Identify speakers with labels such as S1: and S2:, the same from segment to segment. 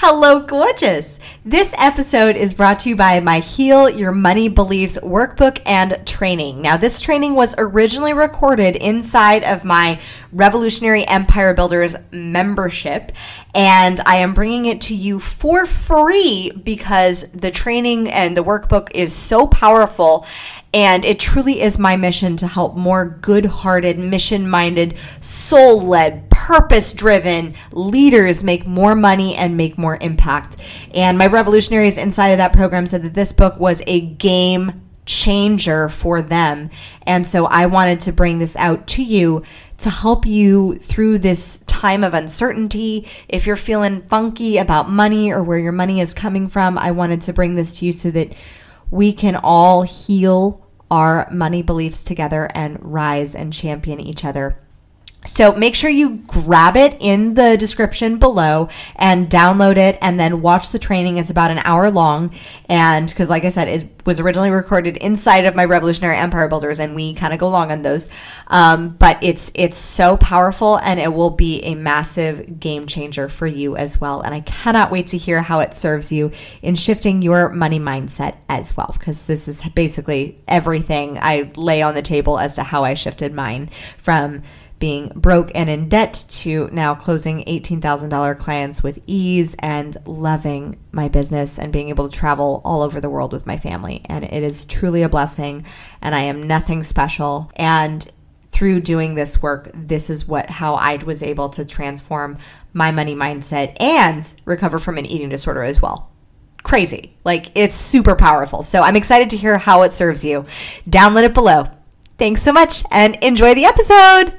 S1: Hello, gorgeous. This episode is brought to you by my Heal Your Money Beliefs workbook and training. Now, this training was originally recorded inside of my Revolutionary Empire Builders membership, and I am bringing it to you for free because the training and the workbook is so powerful. And it truly is my mission to help more good hearted, mission minded, soul led, purpose driven leaders make more money and make more impact. And my revolutionaries inside of that program said that this book was a game changer for them. And so I wanted to bring this out to you to help you through this time of uncertainty. If you're feeling funky about money or where your money is coming from, I wanted to bring this to you so that we can all heal our money beliefs together and rise and champion each other. So make sure you grab it in the description below and download it and then watch the training. It's about an hour long. And because, like I said, it was originally recorded inside of my Revolutionary Empire Builders and we kind of go long on those. Um, but it's, it's so powerful and it will be a massive game changer for you as well. And I cannot wait to hear how it serves you in shifting your money mindset as well. Because this is basically everything I lay on the table as to how I shifted mine from being broke and in debt to now closing $18,000 clients with ease and loving my business and being able to travel all over the world with my family. And it is truly a blessing, and I am nothing special. And through doing this work, this is what how I was able to transform my money mindset and recover from an eating disorder as well. Crazy. Like it's super powerful. So I'm excited to hear how it serves you. Download it below. Thanks so much and enjoy the episode.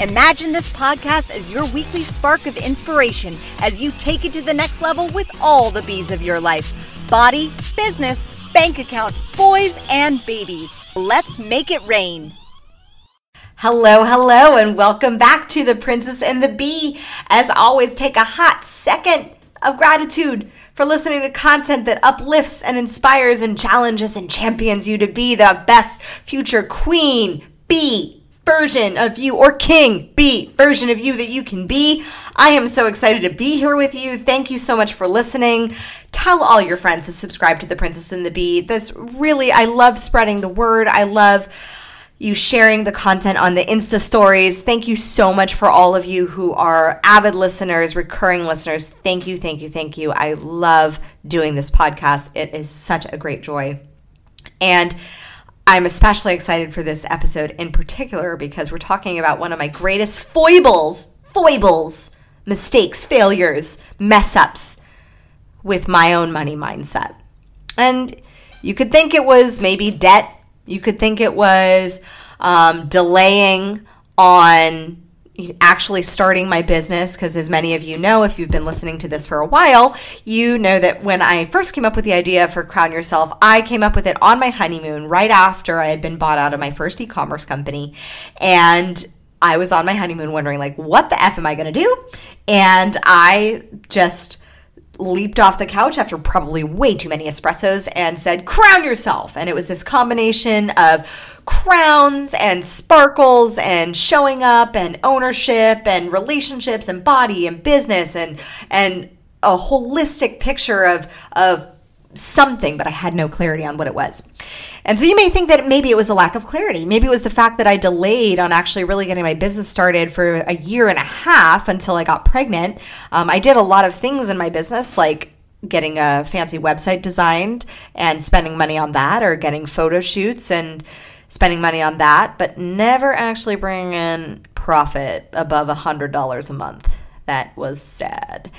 S1: Imagine this podcast as your weekly spark of inspiration as you take it to the next level with all the bees of your life body, business, bank account, boys, and babies. Let's make it rain. Hello, hello, and welcome back to The Princess and the Bee. As always, take a hot second of gratitude for listening to content that uplifts and inspires and challenges and champions you to be the best future queen, bee, version of you or king be version of you that you can be. I am so excited to be here with you. Thank you so much for listening. Tell all your friends to subscribe to The Princess and the Bee. This really, I love spreading the word. I love you sharing the content on the Insta stories. Thank you so much for all of you who are avid listeners, recurring listeners. Thank you, thank you, thank you. I love doing this podcast. It is such a great joy. And I'm especially excited for this episode in particular because we're talking about one of my greatest foibles, foibles, mistakes, failures, mess ups with my own money mindset. And you could think it was maybe debt, you could think it was um, delaying on actually starting my business because as many of you know if you've been listening to this for a while you know that when i first came up with the idea for crown yourself i came up with it on my honeymoon right after i had been bought out of my first e-commerce company. And i was on my honeymoon wondering like what the f am i going to do? And i just leaped off the couch after probably way too many espressos and said, Crown yourself. And it was this combination of crowns and sparkles and showing up and ownership and relationships and body and business and, and, a holistic picture of, of something, but I had no clarity on what it was. And so you may think that maybe it was a lack of clarity. Maybe it was the fact that I delayed on actually really getting my business started for a year and a half until I got pregnant. Um, I did a lot of things in my business, like getting a fancy website designed and spending money on that, or getting photo shoots and spending money on that, but never actually bringing in profit above a $100 a month. That was sad.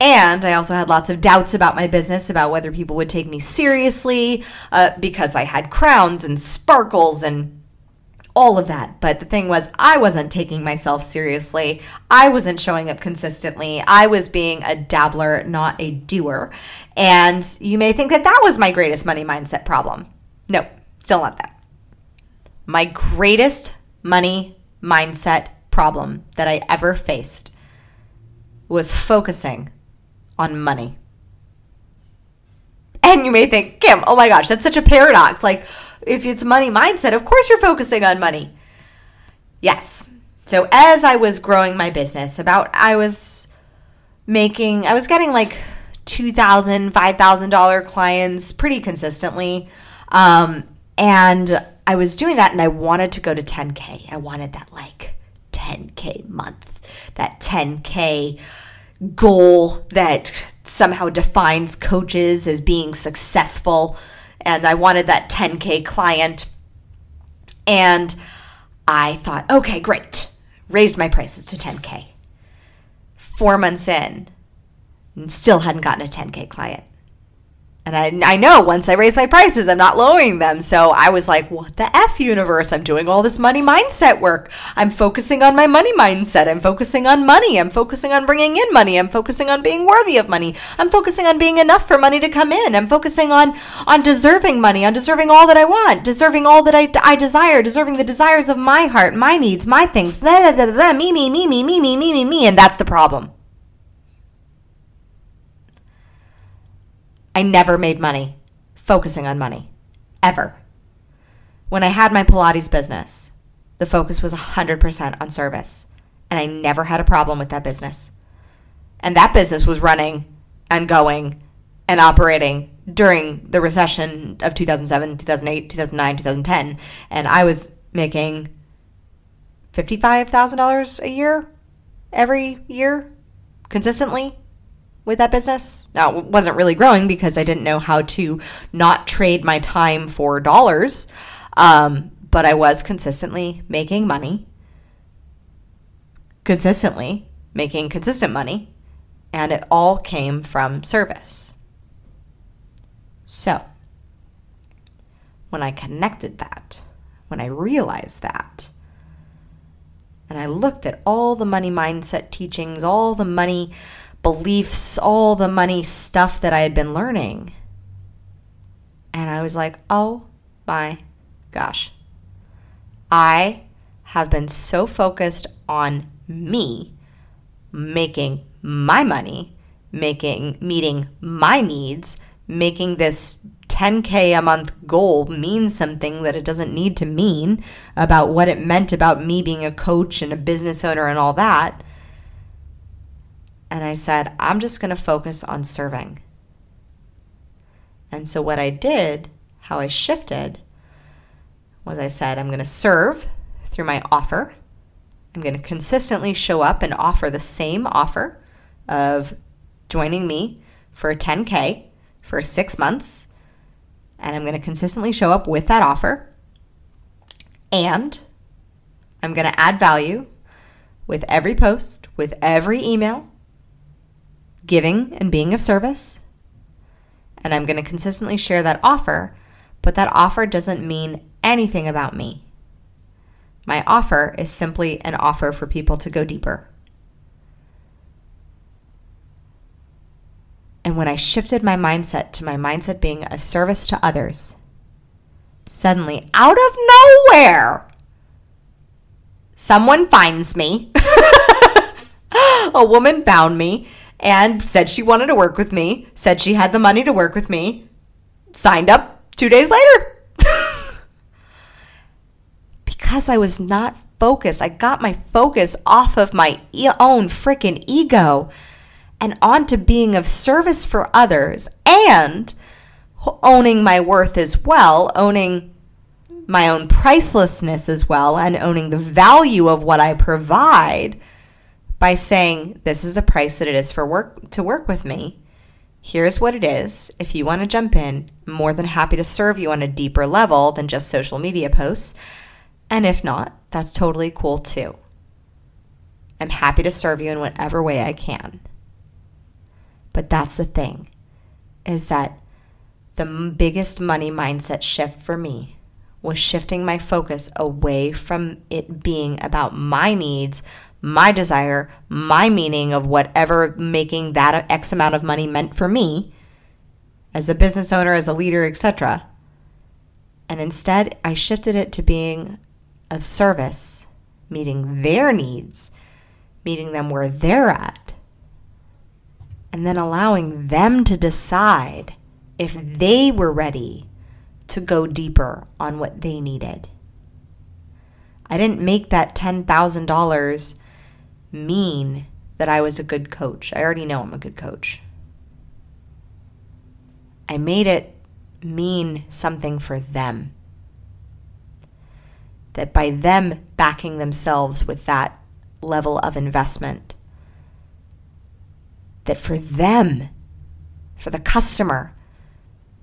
S1: And I also had lots of doubts about my business, about whether people would take me seriously, uh, because I had crowns and sparkles and all of that. But the thing was, I wasn't taking myself seriously. I wasn't showing up consistently. I was being a dabbler, not a doer. And you may think that that was my greatest money mindset problem. No, still not that. My greatest money mindset problem that I ever faced was focusing on money. And you may think, Kim, oh my gosh, that's such a paradox. Like, if it's money mindset, of course you're focusing on money. Yes. So as I was growing my business, about I was making, I was getting like $2,000, $5,000 clients pretty consistently. Um, and I was doing that and I wanted to go to 10K. I wanted that like 10K month, that 10K goal that somehow defines coaches as being successful. And I wanted that 10K client. And I thought, okay, great. Raised my prices to 10K. Four months in, still hadn't gotten a 10K client. And I, I know once I raise my prices, I'm not lowering them. So I was like, what the F universe? I'm doing all this money mindset work. I'm focusing on my money mindset. I'm focusing on money. I'm focusing on bringing in money. I'm focusing on being worthy of money. I'm focusing on being enough for money to come in. I'm focusing on, on deserving money, on deserving all that I want, deserving all that I, I desire, deserving the desires of my heart, my needs, my things, blah, blah, blah, blah, me, me, me, me, me, me, me, me, me. And that's the problem. I never made money focusing on money, ever. When I had my Pilates business, the focus was 100% on service, and I never had a problem with that business. And that business was running and going and operating during the recession of 2007, 2008, 2009, 2010, and I was making $55,000 a year every year consistently with that business. Now, it wasn't really growing because I didn't know how to not trade my time for dollars. Um, but I was consistently making money, consistently making consistent money, and it all came from service. So, when I connected that, when I realized that, and I looked at all the money mindset teachings, all the money beliefs, all the money stuff that I had been learning. And I was like, oh my gosh. I have been so focused on me making my money, making meeting my needs, making this 10k a month goal mean something that it doesn't need to mean about what it meant about me being a coach and a business owner and all that and I said, I'm just going to focus on serving. And so, what I did, how I shifted, was I said, I'm going to serve through my offer. I'm going to consistently show up and offer the same offer of joining me for a 10K for six months. And I'm going to consistently show up with that offer. And I'm going to add value with every post, with every email, giving and being of service. And I'm going to consistently share that offer, but that offer doesn't mean anything about me. My offer is simply an offer for people to go deeper. And when I shifted my mindset to my mindset being of service to others, suddenly, out of nowhere, someone finds me. a woman found me and said she wanted to work with me, said she had the money to work with me, signed up two days later. because I was not focused. I got my focus off of my own freaking ego and onto being of service for others and owning my worth as well, owning my own pricelessness as well, and owning the value of what I provide by saying, This is the price that it is for work to work with me. Here's what it is. If you want to jump in, I'm more than happy to serve you on a deeper level than just social media posts. And if not, that's totally cool too. I'm happy to serve you in whatever way I can. But that's the thing is that the biggest money mindset shift for me
S2: was shifting my focus away from it being about my needs, my desire, my meaning of whatever making that X amount of money meant for me as a business owner, as a leader, etc. And instead, I shifted it to being of service, meeting their needs, meeting them where they're at, and then allowing them to decide if they were ready to go deeper on what they needed. I didn't make that $10,000 mean that I was a good coach. I already know I'm a good coach. I made it mean something for them. That by them backing themselves with that level of investment, that for them, for the customer,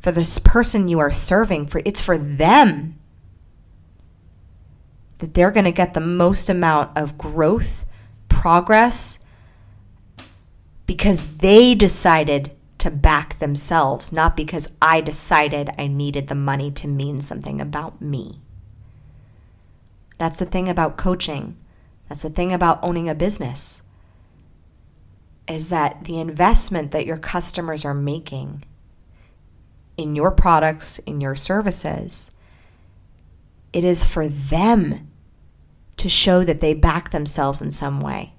S2: for this person you are serving, for it's for them that they're going to get the most amount of growth, progress because they decided to back themselves, not because I decided I needed the money to mean something about me. That's the thing about coaching. That's the thing about owning a business. Is that the investment that your customers are making in your products, in your services, it is for them to show that they back themselves in some way.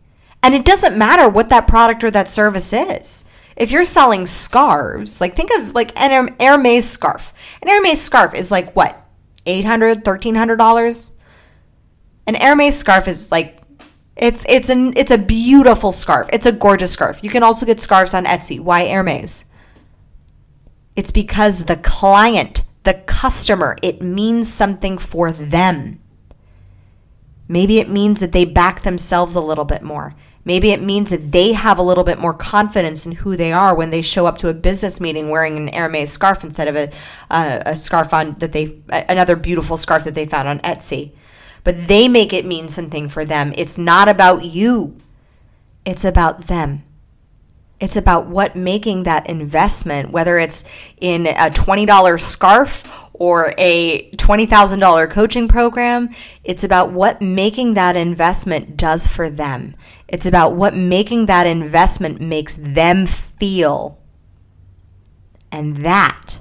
S2: And it doesn't matter what that product or that service is if you're selling scarves, like think of like an Hermes scarf. An Hermes scarf is like what? $800, $1300? An Hermes scarf is like it's it's an it's a beautiful scarf. It's a gorgeous scarf. You can also get scarves on Etsy. Why Hermes? It's because the client, the customer, it means something for them. Maybe it means that they back themselves a little bit more. Maybe it means that they have a little bit more confidence in who they are when they show up to a business meeting wearing an Hermes scarf instead of a, uh, a scarf on that they another beautiful scarf that they found on Etsy. But they make it mean something for them. It's not about you. It's about them. It's about what making that investment, whether it's in a $20 scarf or a $20,000 coaching program, it's about what making that investment does for them. It's about what making that investment makes them feel. And that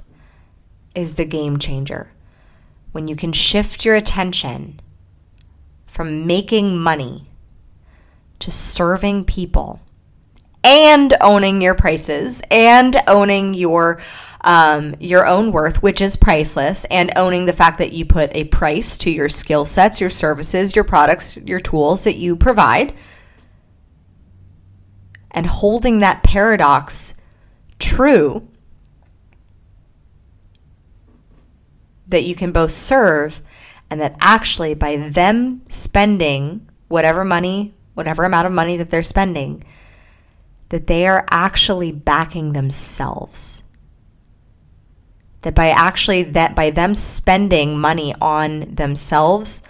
S2: is the game changer. When you can shift your attention from making money to serving people and owning your prices and owning your um, your own worth, which is priceless, and owning the fact that you put a price to your skill sets, your services, your products, your tools that you provide, and holding that paradox true that you can both serve and that actually by them spending whatever money, whatever amount of money that they're spending, that they are actually backing themselves. That by actually that by them spending money on themselves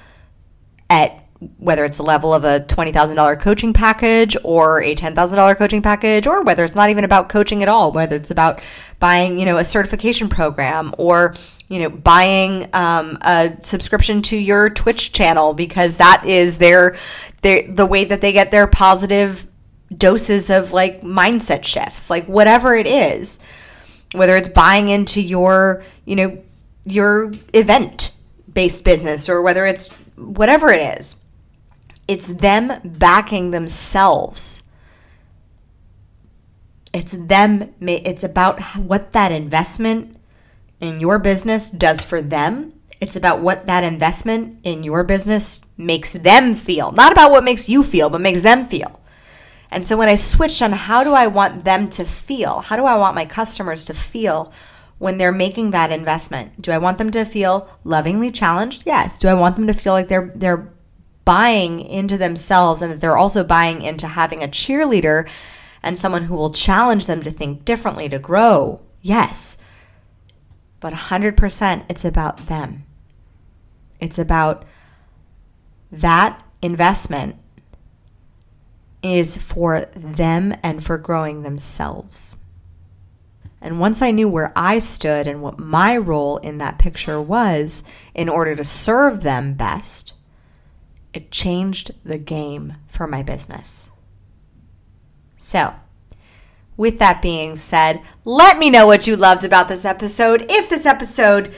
S2: at whether it's a level of a $20,000 coaching package or a $10,000 coaching package or whether it's not even about coaching at all, whether it's about buying, you know, a certification program or you know, buying um, a subscription to your Twitch channel because that is their, their the way that they get their positive doses of like mindset shifts, like whatever it is, whether it's buying into your, you know, your event based business or whether it's whatever it is, it's them backing themselves. It's them, it's about what that investment in your business does for them. It's about what that investment in your business makes them feel. Not about what makes you feel, but makes them feel. And so when I switched on how do I want them to feel, how do I want my customers to feel when they're making that investment? Do I want them to feel lovingly challenged? Yes. Do I want them to feel like they're they're buying into themselves and that they're also buying into having a cheerleader and someone who will challenge them to think differently, to grow? Yes. But 100% it's about them. It's about that investment is for them and for growing themselves. And once I knew where I stood and what my role in that picture was in order to serve them best, it changed the game for my business. So, with that being said, let me know what you loved about this episode. If this episode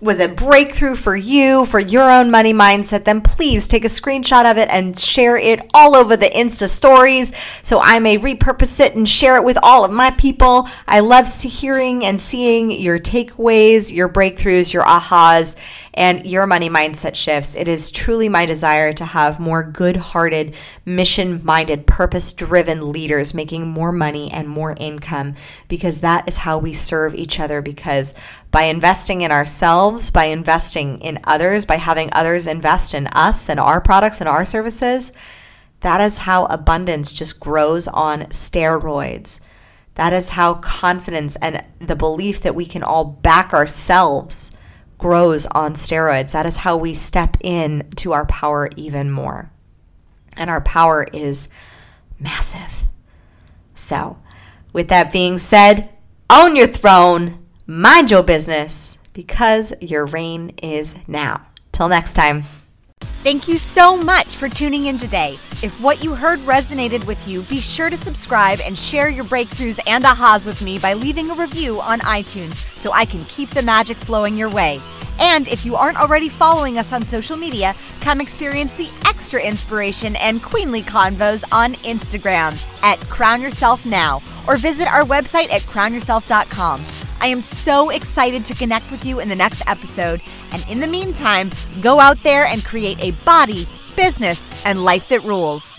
S2: was a breakthrough for you, for your own money mindset, then please take a screenshot of it and share it all over the Insta stories so I may repurpose it and share it with all of my people. I love hearing and seeing your takeaways, your breakthroughs, your ahas, and your money mindset shifts. It is truly my desire to have more good hearted, mission minded, purpose driven leaders making more money and more income because that is how we serve each other. Because by investing in ourselves, by investing in others, by having others invest in us and our products and our services, that is how abundance just grows on steroids. That is how confidence and the belief that we can all back ourselves grows on steroids. That is how we step in to our power even more. And our power is massive. So, with that being said, own your throne, mind your business, because your reign is now. Till next time.
S1: Thank you so much for tuning in today. If what you heard resonated with you, be sure to subscribe and share your breakthroughs and ahas with me by leaving a review on iTunes so I can keep the magic flowing your way. And if you aren't already following us on social media, come experience the extra inspiration and queenly convos on Instagram at Crown Yourself Now or visit our website at crownyourself.com. I am so excited to connect with you in the next episode. And in the meantime, go out there and create a body, business, and life that rules.